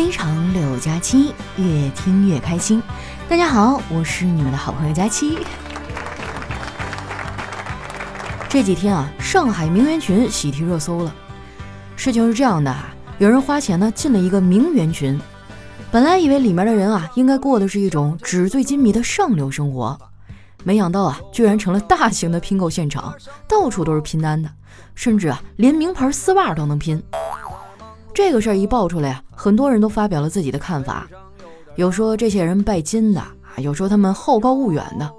非常六加七，越听越开心。大家好，我是你们的好朋友佳期。这几天啊，上海名媛群喜提热搜了。事情是这样的啊，有人花钱呢进了一个名媛群，本来以为里面的人啊应该过的是一种纸醉金迷的上流生活，没想到啊，居然成了大型的拼购现场，到处都是拼单的，甚至啊连名牌丝袜都能拼。这个事儿一爆出来啊，很多人都发表了自己的看法，有说这些人拜金的啊，有说他们好高骛远的。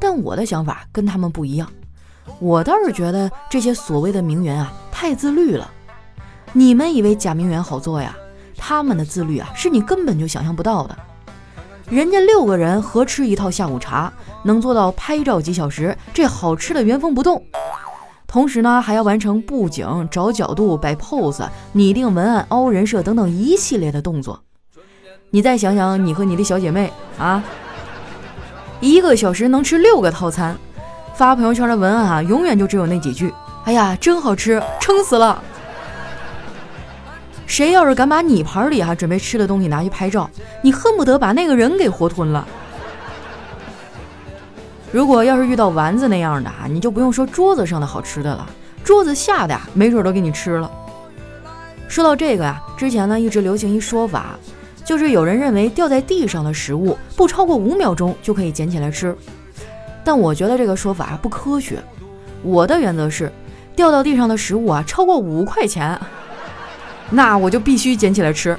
但我的想法跟他们不一样，我倒是觉得这些所谓的名媛啊太自律了。你们以为假名媛好做呀？他们的自律啊是你根本就想象不到的。人家六个人合吃一套下午茶，能做到拍照几小时，这好吃的原封不动。同时呢，还要完成布景、找角度、摆 pose、拟定文案、凹人设等等一系列的动作。你再想想，你和你的小姐妹啊，一个小时能吃六个套餐，发朋友圈的文案啊，永远就只有那几句：“哎呀，真好吃，撑死了。”谁要是敢把你盘里哈准备吃的东西拿去拍照，你恨不得把那个人给活吞了。如果要是遇到丸子那样的啊，你就不用说桌子上的好吃的了，桌子下的呀，没准都给你吃了。说到这个呀，之前呢一直流行一说法，就是有人认为掉在地上的食物不超过五秒钟就可以捡起来吃，但我觉得这个说法不科学。我的原则是，掉到地上的食物啊超过五块钱，那我就必须捡起来吃。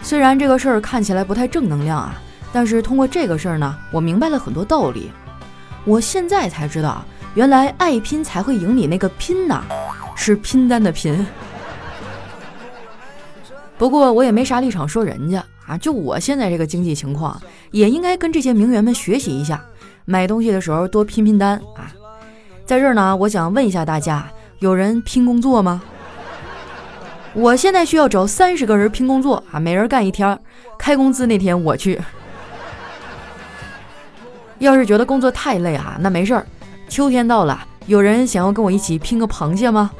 虽然这个事儿看起来不太正能量啊。但是通过这个事儿呢，我明白了很多道理。我现在才知道，原来爱拼才会赢你那个拼呐，是拼单的拼。不过我也没啥立场说人家啊，就我现在这个经济情况，也应该跟这些名媛们学习一下，买东西的时候多拼拼单啊。在这儿呢，我想问一下大家，有人拼工作吗？我现在需要找三十个人拼工作啊，每人干一天，开工资那天我去。要是觉得工作太累啊，那没事儿。秋天到了，有人想要跟我一起拼个螃蟹吗？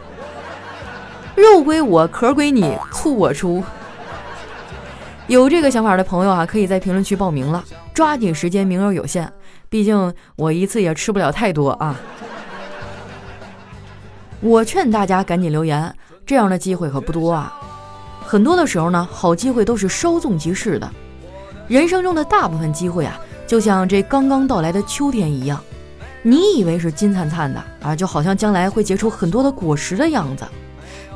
肉归我，壳归你，醋我出。有这个想法的朋友啊，可以在评论区报名了，抓紧时间，名额有限。毕竟我一次也吃不了太多啊。我劝大家赶紧留言，这样的机会可不多啊。很多的时候呢，好机会都是稍纵即逝的。人生中的大部分机会啊。就像这刚刚到来的秋天一样，你以为是金灿灿的啊，就好像将来会结出很多的果实的样子，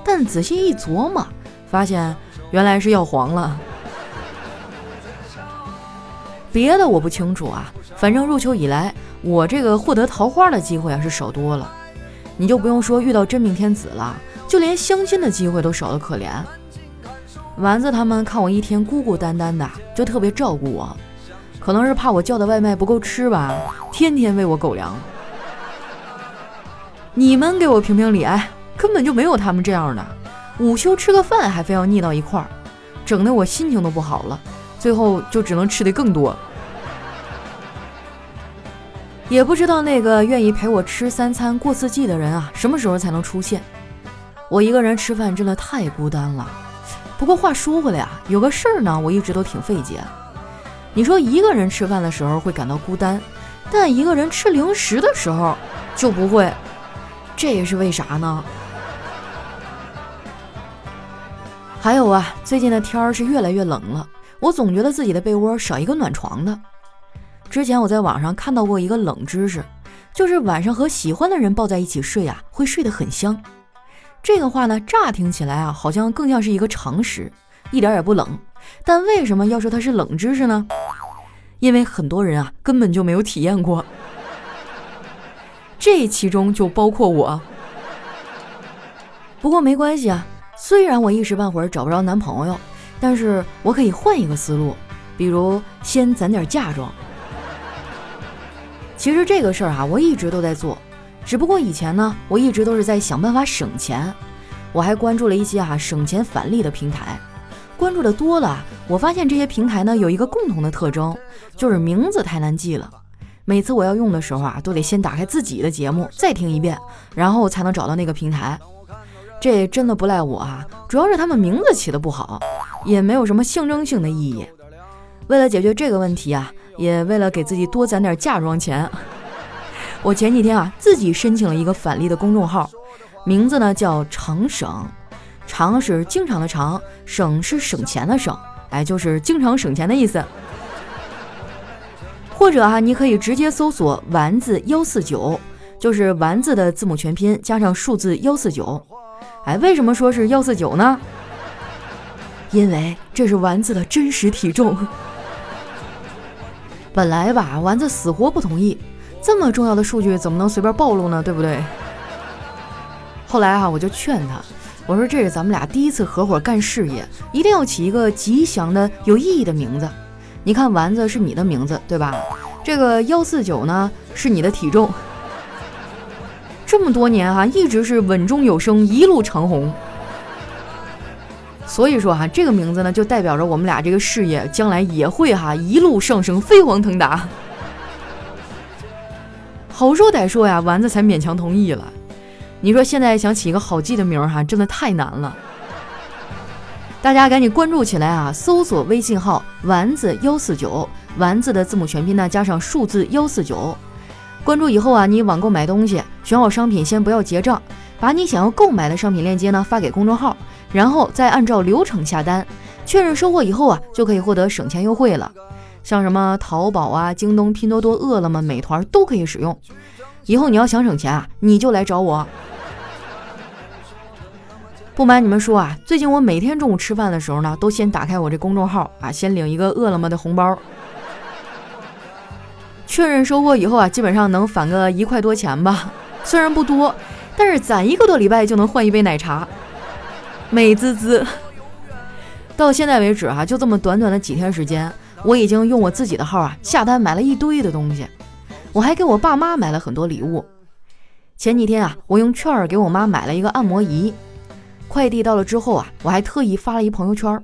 但仔细一琢磨，发现原来是要黄了。别的我不清楚啊，反正入秋以来，我这个获得桃花的机会啊是少多了。你就不用说遇到真命天子了，就连相亲的机会都少得可怜。丸子他们看我一天孤孤单单的，就特别照顾我。可能是怕我叫的外卖不够吃吧，天天喂我狗粮。你们给我评评理，哎，根本就没有他们这样的。午休吃个饭还非要腻到一块儿，整得我心情都不好了。最后就只能吃的更多。也不知道那个愿意陪我吃三餐过四季的人啊，什么时候才能出现？我一个人吃饭真的太孤单了。不过话说回来啊，有个事儿呢，我一直都挺费解。你说一个人吃饭的时候会感到孤单，但一个人吃零食的时候就不会，这也是为啥呢？还有啊，最近的天儿是越来越冷了，我总觉得自己的被窝少一个暖床的。之前我在网上看到过一个冷知识，就是晚上和喜欢的人抱在一起睡啊，会睡得很香。这个话呢，乍听起来啊，好像更像是一个常识，一点也不冷。但为什么要说它是冷知识呢？因为很多人啊根本就没有体验过，这其中就包括我。不过没关系啊，虽然我一时半会儿找不着男朋友，但是我可以换一个思路，比如先攒点嫁妆。其实这个事儿啊，我一直都在做，只不过以前呢，我一直都是在想办法省钱。我还关注了一些啊省钱返利的平台。关注的多了，我发现这些平台呢有一个共同的特征，就是名字太难记了。每次我要用的时候啊，都得先打开自己的节目再听一遍，然后才能找到那个平台。这真的不赖我啊，主要是他们名字起的不好，也没有什么象征性的意义。为了解决这个问题啊，也为了给自己多攒点嫁妆钱，我前几天啊自己申请了一个返利的公众号，名字呢叫常省，常是经常的常，省是省钱的省，哎，就是经常省钱的意思。或者啊，你可以直接搜索“丸子幺四九”，就是丸子的字母全拼加上数字幺四九。哎，为什么说是幺四九呢？因为这是丸子的真实体重。本来吧，丸子死活不同意，这么重要的数据怎么能随便暴露呢？对不对？后来啊，我就劝他，我说这是咱们俩第一次合伙干事业，一定要起一个吉祥的、有意义的名字。你看，丸子是你的名字，对吧？这个幺四九呢，是你的体重。这么多年哈，一直是稳中有升，一路长红。所以说哈，这个名字呢，就代表着我们俩这个事业将来也会哈一路上升，飞黄腾达。好说歹说呀，丸子才勉强同意了。你说现在想起一个好记的名儿哈，真的太难了。大家赶紧关注起来啊！搜索微信号“丸子幺四九”，丸子的字母全拼呢加上数字幺四九。关注以后啊，你网购买东西，选好商品先不要结账，把你想要购买的商品链接呢发给公众号，然后再按照流程下单，确认收货以后啊，就可以获得省钱优惠了。像什么淘宝啊、京东、拼多多、饿了么、美团都可以使用。以后你要想省钱啊，你就来找我。不瞒你们说啊，最近我每天中午吃饭的时候呢，都先打开我这公众号啊，先领一个饿了么的红包，确认收货以后啊，基本上能返个一块多钱吧。虽然不多，但是攒一个多礼拜就能换一杯奶茶，美滋滋。到现在为止哈，就这么短短的几天时间，我已经用我自己的号啊下单买了一堆的东西，我还给我爸妈买了很多礼物。前几天啊，我用券儿给我妈买了一个按摩仪。快递到了之后啊，我还特意发了一朋友圈，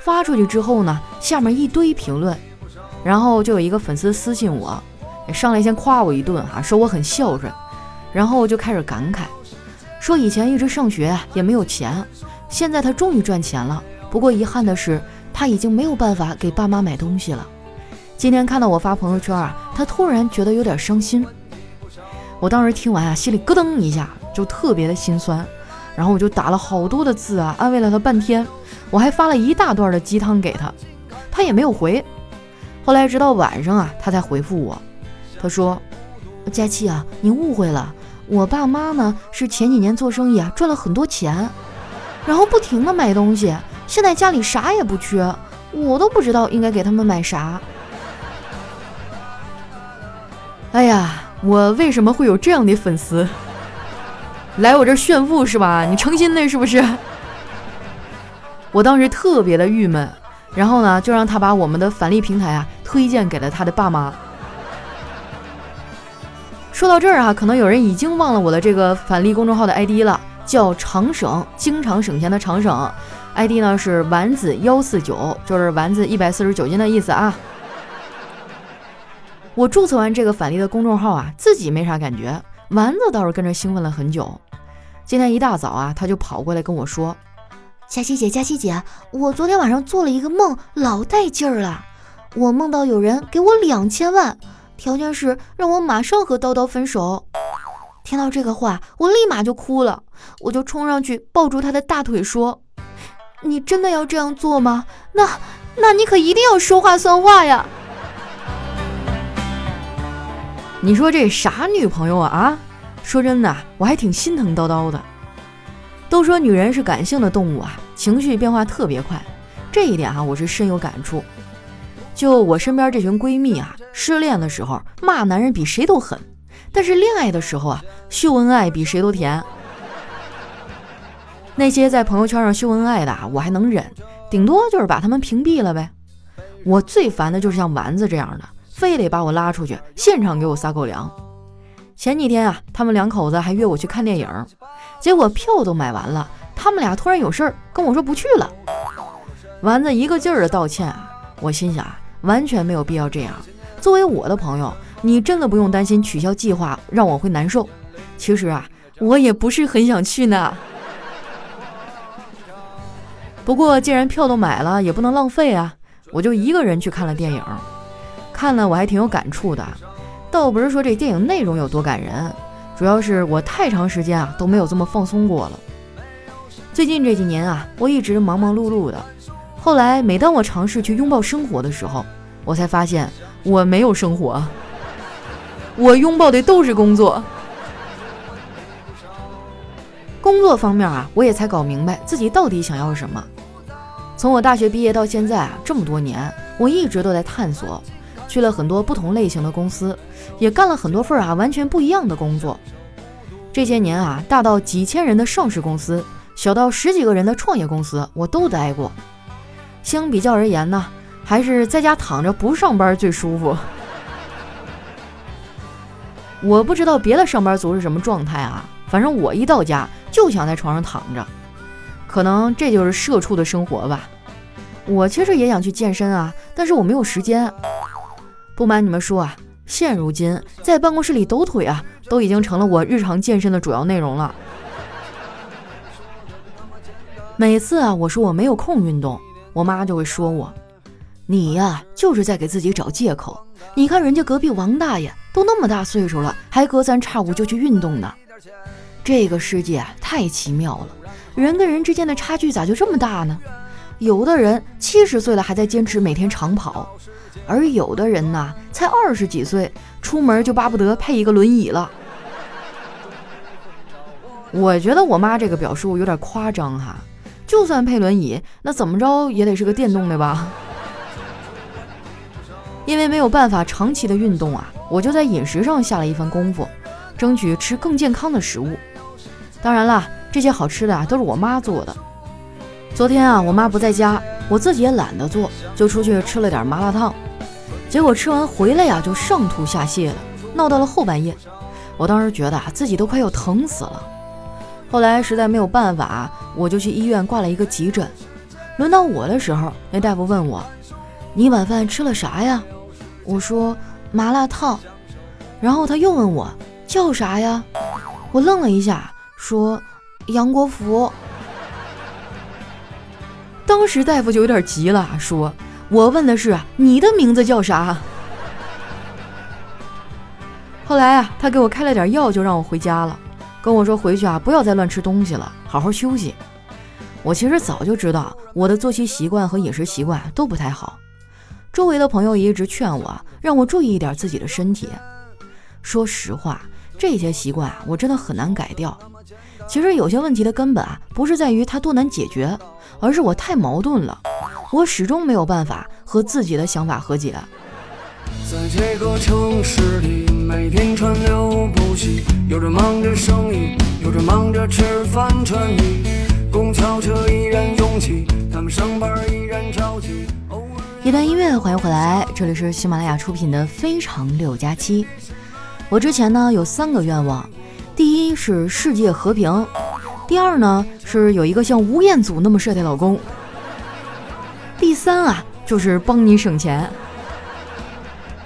发出去之后呢，下面一堆评论，然后就有一个粉丝私信我，上来先夸我一顿哈，说我很孝顺，然后就开始感慨，说以前一直上学也没有钱，现在他终于赚钱了，不过遗憾的是他已经没有办法给爸妈买东西了。今天看到我发朋友圈啊，他突然觉得有点伤心，我当时听完啊，心里咯噔一下，就特别的心酸。然后我就打了好多的字啊，安慰了他半天，我还发了一大段的鸡汤给他，他也没有回。后来直到晚上啊，他才回复我，他说：“佳琪啊，你误会了，我爸妈呢是前几年做生意啊赚了很多钱，然后不停的买东西，现在家里啥也不缺，我都不知道应该给他们买啥。”哎呀，我为什么会有这样的粉丝？来我这炫富是吧？你诚心的是不是？我当时特别的郁闷，然后呢，就让他把我们的返利平台啊推荐给了他的爸妈。说到这儿啊，可能有人已经忘了我的这个返利公众号的 ID 了，叫常省，经常省钱的常省，ID 呢是丸子幺四九，就是丸子一百四十九斤的意思啊。我注册完这个返利的公众号啊，自己没啥感觉，丸子倒是跟着兴奋了很久。今天一大早啊，他就跑过来跟我说：“佳琪姐，佳琪姐，我昨天晚上做了一个梦，老带劲儿了。我梦到有人给我两千万，条件是让我马上和叨叨分手。”听到这个话，我立马就哭了，我就冲上去抱住他的大腿说：“你真的要这样做吗？那，那你可一定要说话算话呀！”你说这啥女朋友啊啊？说真的，我还挺心疼叨叨的。都说女人是感性的动物啊，情绪变化特别快，这一点啊我是深有感触。就我身边这群闺蜜啊，失恋的时候骂男人比谁都狠，但是恋爱的时候啊，秀恩爱比谁都甜。那些在朋友圈上秀恩爱的，我还能忍，顶多就是把他们屏蔽了呗。我最烦的就是像丸子这样的，非得把我拉出去，现场给我撒狗粮。前几天啊，他们两口子还约我去看电影，结果票都买完了，他们俩突然有事儿跟我说不去了。丸子一个劲儿的道歉啊，我心想啊，完全没有必要这样。作为我的朋友，你真的不用担心取消计划让我会难受。其实啊，我也不是很想去呢。不过既然票都买了，也不能浪费啊，我就一个人去看了电影。看了我还挺有感触的，倒不是说这电影内容有多感人，主要是我太长时间啊都没有这么放松过了。最近这几年啊，我一直忙忙碌碌的。后来每当我尝试去拥抱生活的时候，我才发现我没有生活，我拥抱的都是工作。工作方面啊，我也才搞明白自己到底想要什么。从我大学毕业到现在啊，这么多年，我一直都在探索，去了很多不同类型的公司，也干了很多份啊完全不一样的工作。这些年啊，大到几千人的上市公司。小到十几个人的创业公司，我都待过。相比较而言呢，还是在家躺着不上班最舒服。我不知道别的上班族是什么状态啊，反正我一到家就想在床上躺着。可能这就是社畜的生活吧。我其实也想去健身啊，但是我没有时间。不瞒你们说啊，现如今在办公室里抖腿啊，都已经成了我日常健身的主要内容了。每次啊，我说我没有空运动，我妈就会说我：“你呀，就是在给自己找借口。你看人家隔壁王大爷都那么大岁数了，还隔三差五就去运动呢。这个世界太奇妙了，人跟人之间的差距咋就这么大呢？有的人七十岁了还在坚持每天长跑，而有的人呢，才二十几岁，出门就巴不得配一个轮椅了。我觉得我妈这个表述有点夸张哈。”就算配轮椅，那怎么着也得是个电动的吧？因为没有办法长期的运动啊，我就在饮食上下了一番功夫，争取吃更健康的食物。当然了，这些好吃的啊都是我妈做的。昨天啊，我妈不在家，我自己也懒得做，就出去吃了点麻辣烫。结果吃完回来呀，就上吐下泻的，闹到了后半夜。我当时觉得啊，自己都快要疼死了。后来实在没有办法，我就去医院挂了一个急诊。轮到我的时候，那大夫问我：“你晚饭吃了啥呀？”我说：“麻辣烫。”然后他又问我：“叫啥呀？”我愣了一下，说：“杨国福。”当时大夫就有点急了，说：“我问的是你的名字叫啥？”后来啊，他给我开了点药，就让我回家了。跟我说回去啊，不要再乱吃东西了，好好休息。我其实早就知道我的作息习惯和饮食习惯都不太好，周围的朋友也一直劝我，让我注意一点自己的身体。说实话，这些习惯啊，我真的很难改掉。其实有些问题的根本啊，不是在于它多难解决，而是我太矛盾了，我始终没有办法和自己的想法和解。在这个城市里，每天川流不息，有人忙着生意，有人忙着吃饭穿衣，公交车依然拥挤，他们上班依然着急。一段音乐，欢迎回来，这里是喜马拉雅出品的《非常六加七》。我之前呢有三个愿望，第一是世界和平，第二呢是有一个像吴彦祖那么帅的老公，第三啊就是帮你省钱。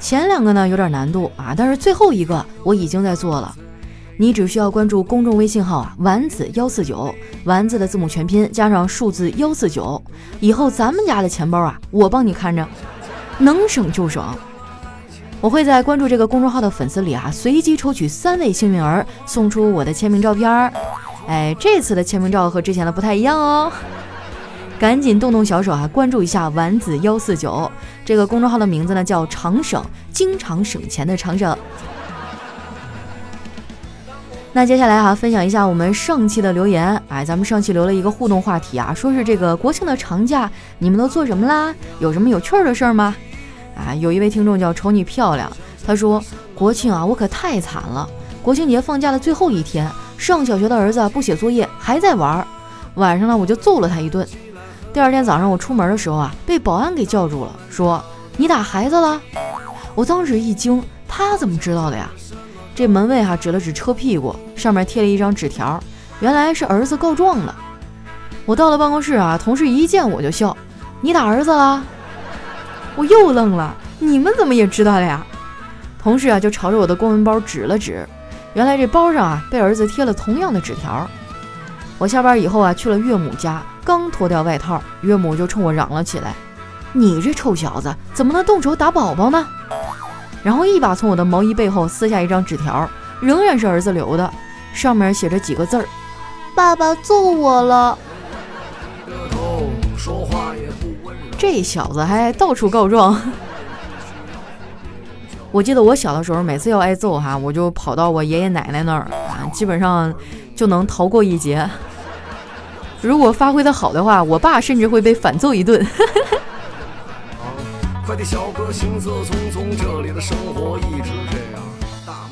前两个呢有点难度啊，但是最后一个我已经在做了。你只需要关注公众微信号啊，丸子幺四九，丸子的字母全拼加上数字幺四九，以后咱们家的钱包啊，我帮你看着，能省就省。我会在关注这个公众号的粉丝里啊，随机抽取三位幸运儿，送出我的签名照片儿。哎，这次的签名照和之前的不太一样哦。赶紧动动小手啊，关注一下丸子幺四九这个公众号的名字呢，叫长省，经常省钱的长省。那接下来哈，分享一下我们上期的留言。哎，咱们上期留了一个互动话题啊，说是这个国庆的长假你们都做什么啦？有什么有趣儿的事儿吗？啊，有一位听众叫瞅你漂亮，他说国庆啊，我可太惨了。国庆节放假的最后一天，上小学的儿子不写作业，还在玩儿，晚上呢我就揍了他一顿。第二天早上我出门的时候啊，被保安给叫住了，说你打孩子了。我当时一惊，他怎么知道的呀？这门卫哈指了指车屁股，上面贴了一张纸条，原来是儿子告状了。我到了办公室啊，同事一见我就笑，你打儿子了？我又愣了，你们怎么也知道的呀？同事啊就朝着我的公文包指了指，原来这包上啊被儿子贴了同样的纸条。我下班以后啊，去了岳母家，刚脱掉外套，岳母就冲我嚷了起来：“你这臭小子，怎么能动手打宝宝呢？”然后一把从我的毛衣背后撕下一张纸条，仍然是儿子留的，上面写着几个字儿：“爸爸揍我了。”这小子还到处告状。我记得我小的时候，每次要挨揍哈，我就跑到我爷爷奶奶那儿啊，基本上就能逃过一劫。如果发挥的好的话，我爸甚至会被反揍一顿。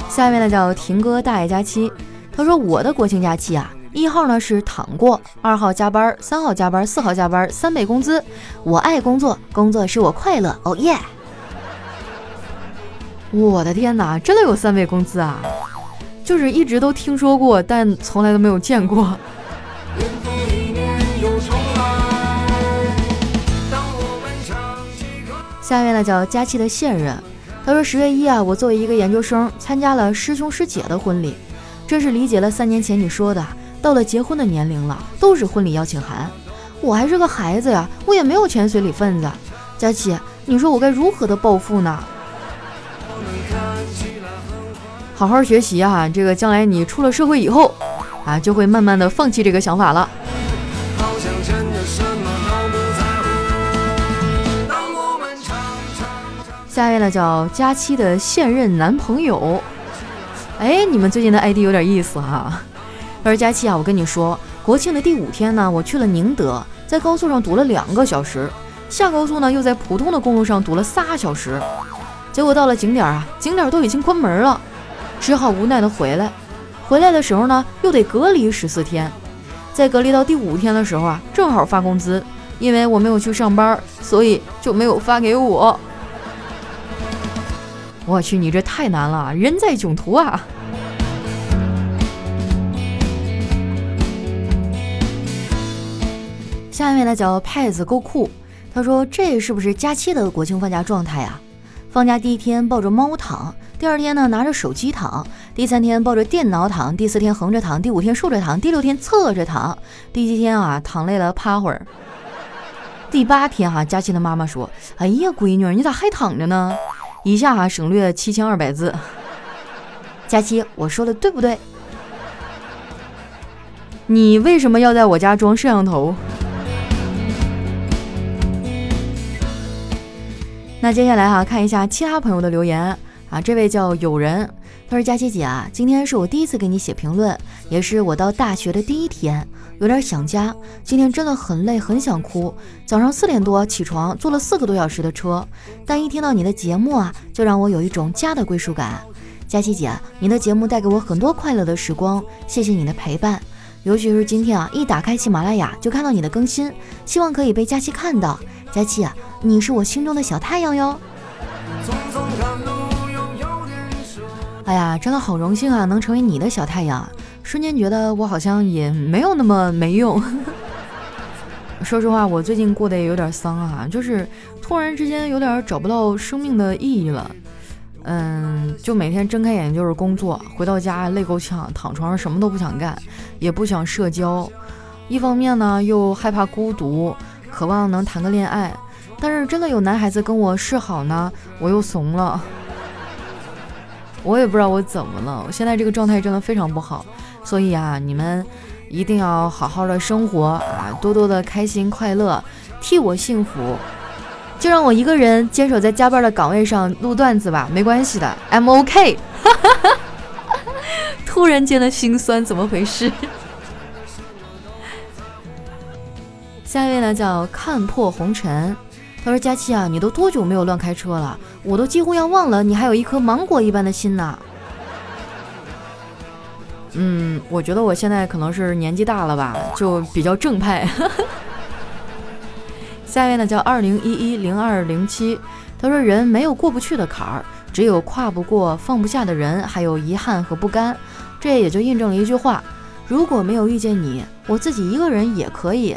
下面呢叫婷哥大爷假期，他说我的国庆假期啊，一号呢是躺过，二号加班，三号加班，四号加班，三倍工资。我爱工作，工作使我快乐。哦耶！我的天哪，真的有三倍工资啊！就是一直都听说过，但从来都没有见过。下面呢叫佳期的现任，他说十月一啊，我作为一个研究生参加了师兄师姐的婚礼，真是理解了三年前你说的，到了结婚的年龄了，都是婚礼邀请函。我还是个孩子呀，我也没有钱随礼份子。佳期，你说我该如何的报复呢？好好学习啊，这个将来你出了社会以后啊，就会慢慢的放弃这个想法了。下一位呢叫佳期的现任男朋友，哎，你们最近的 ID 有点意思哈。他说佳期啊，我跟你说，国庆的第五天呢，我去了宁德，在高速上堵了两个小时，下高速呢又在普通的公路上堵了仨小时，结果到了景点啊，景点都已经关门了，只好无奈的回来。回来的时候呢，又得隔离十四天，在隔离到第五天的时候啊，正好发工资，因为我没有去上班，所以就没有发给我。我去，你这太难了，人在囧途啊！下面呢叫派子够酷，他说这是不是假期的国庆放假状态啊？放假第一天抱着猫躺，第二天呢拿着手机躺，第三天抱着电脑躺，第四天横着躺，第五天竖着躺，第六天侧着躺，第七天啊躺累了趴会儿，第八天哈，佳期的妈妈说：“哎呀，闺女，你咋还躺着呢？”以下哈省略七千二百字。佳期，我说的对不对？你为什么要在我家装摄像头？那接下来哈看一下其他朋友的留言啊，这位叫友人，他说：“佳期姐啊，今天是我第一次给你写评论，也是我到大学的第一天。”有点想家，今天真的很累，很想哭。早上四点多起床，坐了四个多小时的车，但一听到你的节目啊，就让我有一种家的归属感。佳琪姐，你的节目带给我很多快乐的时光，谢谢你的陪伴。尤其是今天啊，一打开喜马拉雅就看到你的更新，希望可以被佳期看到。佳期啊，你是我心中的小太阳哟。哎呀，真的好荣幸啊，能成为你的小太阳。瞬间觉得我好像也没有那么没用。说实话，我最近过得也有点丧啊，就是突然之间有点找不到生命的意义了。嗯，就每天睁开眼就是工作，回到家累够呛，躺床上什么都不想干，也不想社交。一方面呢，又害怕孤独，渴望能谈个恋爱，但是真的有男孩子跟我示好呢，我又怂了。我也不知道我怎么了，我现在这个状态真的非常不好。所以啊，你们一定要好好的生活啊，多多的开心快乐，替我幸福，就让我一个人坚守在加班的岗位上录段子吧，没关系的，I'm OK。突然间的心酸，怎么回事？下一位呢，叫看破红尘。他说：“佳期啊，你都多久没有乱开车了？我都几乎要忘了你还有一颗芒果一般的心呢。”嗯，我觉得我现在可能是年纪大了吧，就比较正派。下一位呢叫二零一一零二零七，他说人没有过不去的坎儿，只有跨不过、放不下的人，还有遗憾和不甘。这也就印证了一句话：如果没有遇见你，我自己一个人也可以。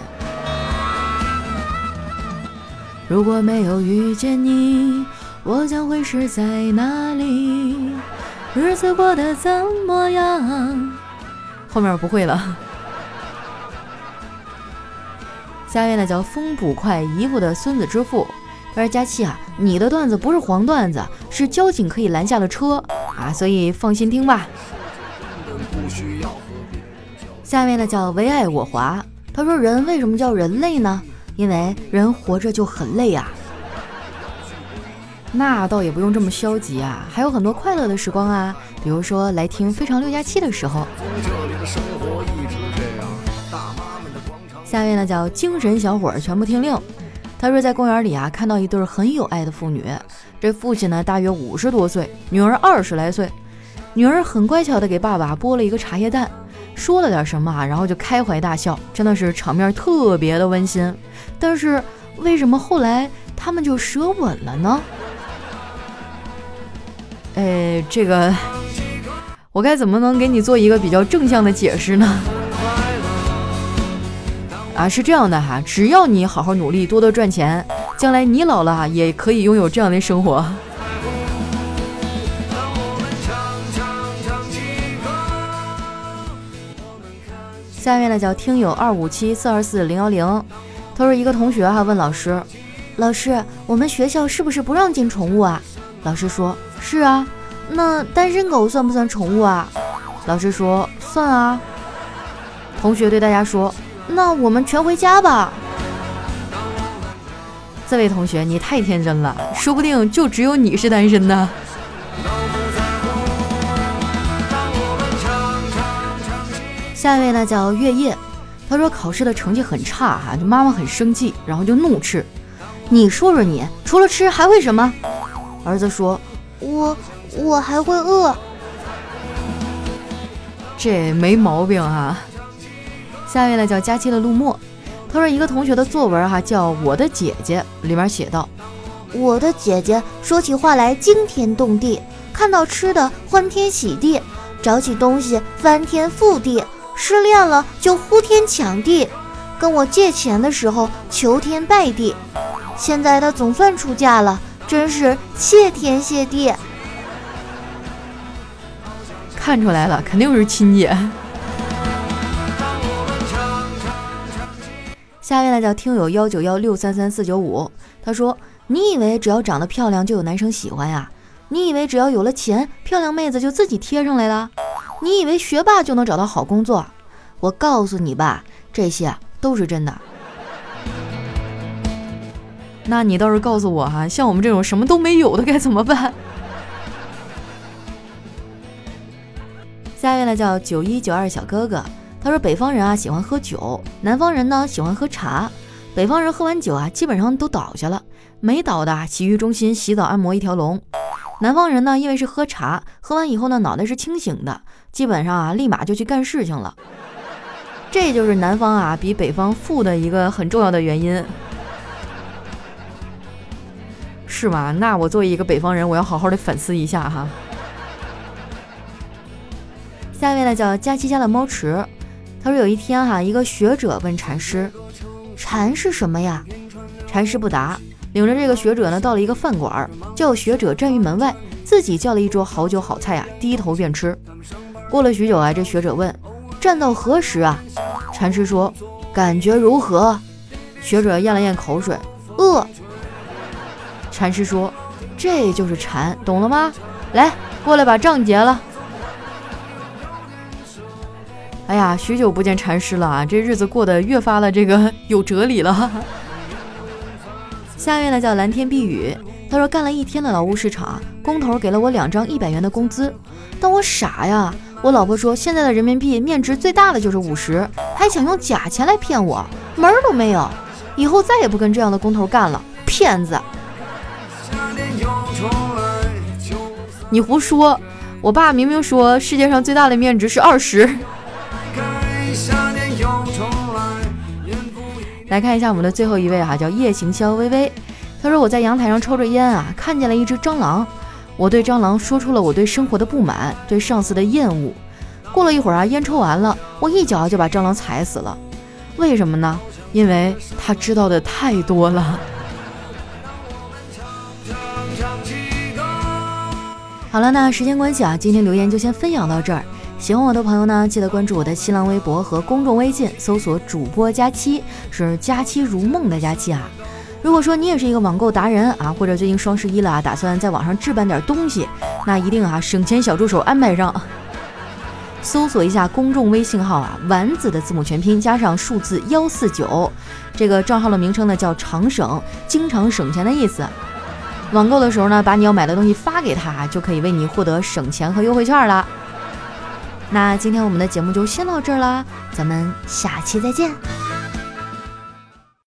如果没有遇见你，我将会是在哪里？日子过得怎么样？后面不会了。下一位呢叫风捕快姨父的孙子之父，他说：“佳期啊，你的段子不是黄段子，是交警可以拦下的车啊，所以放心听吧。”下一位呢叫唯爱我华，他说：“人为什么叫人类呢？因为人活着就很累啊。”那倒也不用这么消极啊，还有很多快乐的时光啊，比如说来听非常六加七的时候。下面呢叫精神小伙全部听令。他说在公园里啊看到一对很有爱的父女，这父亲呢大约五十多岁，女儿二十来岁，女儿很乖巧的给爸爸剥了一个茶叶蛋，说了点什么啊，然后就开怀大笑，真的是场面特别的温馨。但是为什么后来他们就舌吻了呢？哎，这个我该怎么能给你做一个比较正向的解释呢？啊，是这样的哈，只要你好好努力，多多赚钱，将来你老了也可以拥有这样的生活。下面呢叫听友二五七四二四零幺零，他说一个同学哈问老师，老师，我们学校是不是不让进宠物啊？老师说。是啊，那单身狗算不算宠物啊？老师说算啊。同学对大家说：“那我们全回家吧。”这位同学，你太天真了，说不定就只有你是单身呢。下一位呢叫月夜，他说考试的成绩很差哈，就妈妈很生气，然后就怒斥：“你说说你，除了吃还会什么？”儿子说。我我还会饿，这没毛病啊。下一位呢叫佳期的陆墨，他说一个同学的作文哈叫我的姐姐，里面写道：我的姐姐说起话来惊天动地，看到吃的欢天喜地，找起东西翻天覆地，失恋了就呼天抢地，跟我借钱的时候求天拜地，现在她总算出嫁了。真是谢天谢地，看出来了，肯定是亲姐。下面呢叫听友幺九幺六三三四九五，他说：“你以为只要长得漂亮就有男生喜欢呀？你以为只要有了钱，漂亮妹子就自己贴上来了？你以为学霸就能找到好工作？我告诉你吧，这些都是真的。”那你倒是告诉我哈，像我们这种什么都没有的该怎么办？下一位呢叫九一九二小哥哥，他说北方人啊喜欢喝酒，南方人呢喜欢喝茶。北方人喝完酒啊基本上都倒下了，没倒的洗浴中心洗澡按摩一条龙。南方人呢因为是喝茶，喝完以后呢脑袋是清醒的，基本上啊立马就去干事情了。这就是南方啊比北方富的一个很重要的原因。是吗？那我作为一个北方人，我要好好的反思一下哈。下一位呢叫佳琪家的猫池，他说有一天哈，一个学者问禅师：“禅是什么呀？”禅师不答，领着这个学者呢到了一个饭馆，叫学者站于门外，自己叫了一桌好酒好菜啊，低头便吃。过了许久啊，这学者问：“站到何时啊？”禅师说：“感觉如何？”学者咽了咽口水，饿。禅师说：“这就是禅，懂了吗？来，过来把账结了。”哎呀，许久不见禅师了啊，这日子过得越发的这个 有哲理了。下面呢叫蓝天碧雨，他说干了一天的劳务市场，工头给了我两张一百元的工资，但我傻呀，我老婆说现在的人民币面值最大的就是五十，还想用假钱来骗我，门儿都没有，以后再也不跟这样的工头干了，骗子。你胡说！我爸明明说世界上最大的面值是二十。来看一下我们的最后一位哈，叫夜行肖微微。他说我在阳台上抽着烟啊，看见了一只蟑螂。我对蟑螂说出了我对生活的不满，对上司的厌恶。过了一会儿啊，烟抽完了，我一脚就把蟑螂踩死了。为什么呢？因为他知道的太多了。好了，那时间关系啊，今天留言就先分享到这儿。喜欢我的朋友呢，记得关注我的新浪微博和公众微信，搜索“主播佳期”，是“佳期如梦”的佳期啊。如果说你也是一个网购达人啊，或者最近双十一了啊，打算在网上置办点东西，那一定啊省钱小助手安排上。搜索一下公众微信号啊，丸子的字母全拼加上数字幺四九，这个账号的名称呢叫常省，经常省钱的意思。网购的时候呢，把你要买的东西发给他，就可以为你获得省钱和优惠券了。那今天我们的节目就先到这儿啦，咱们下期再见。